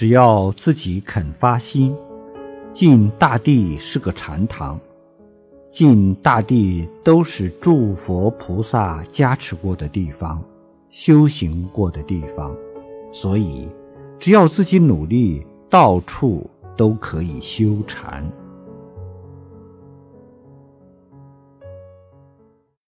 只要自己肯发心，尽大地是个禅堂，尽大地都是诸佛菩萨加持过的地方，修行过的地方，所以只要自己努力，到处都可以修禅。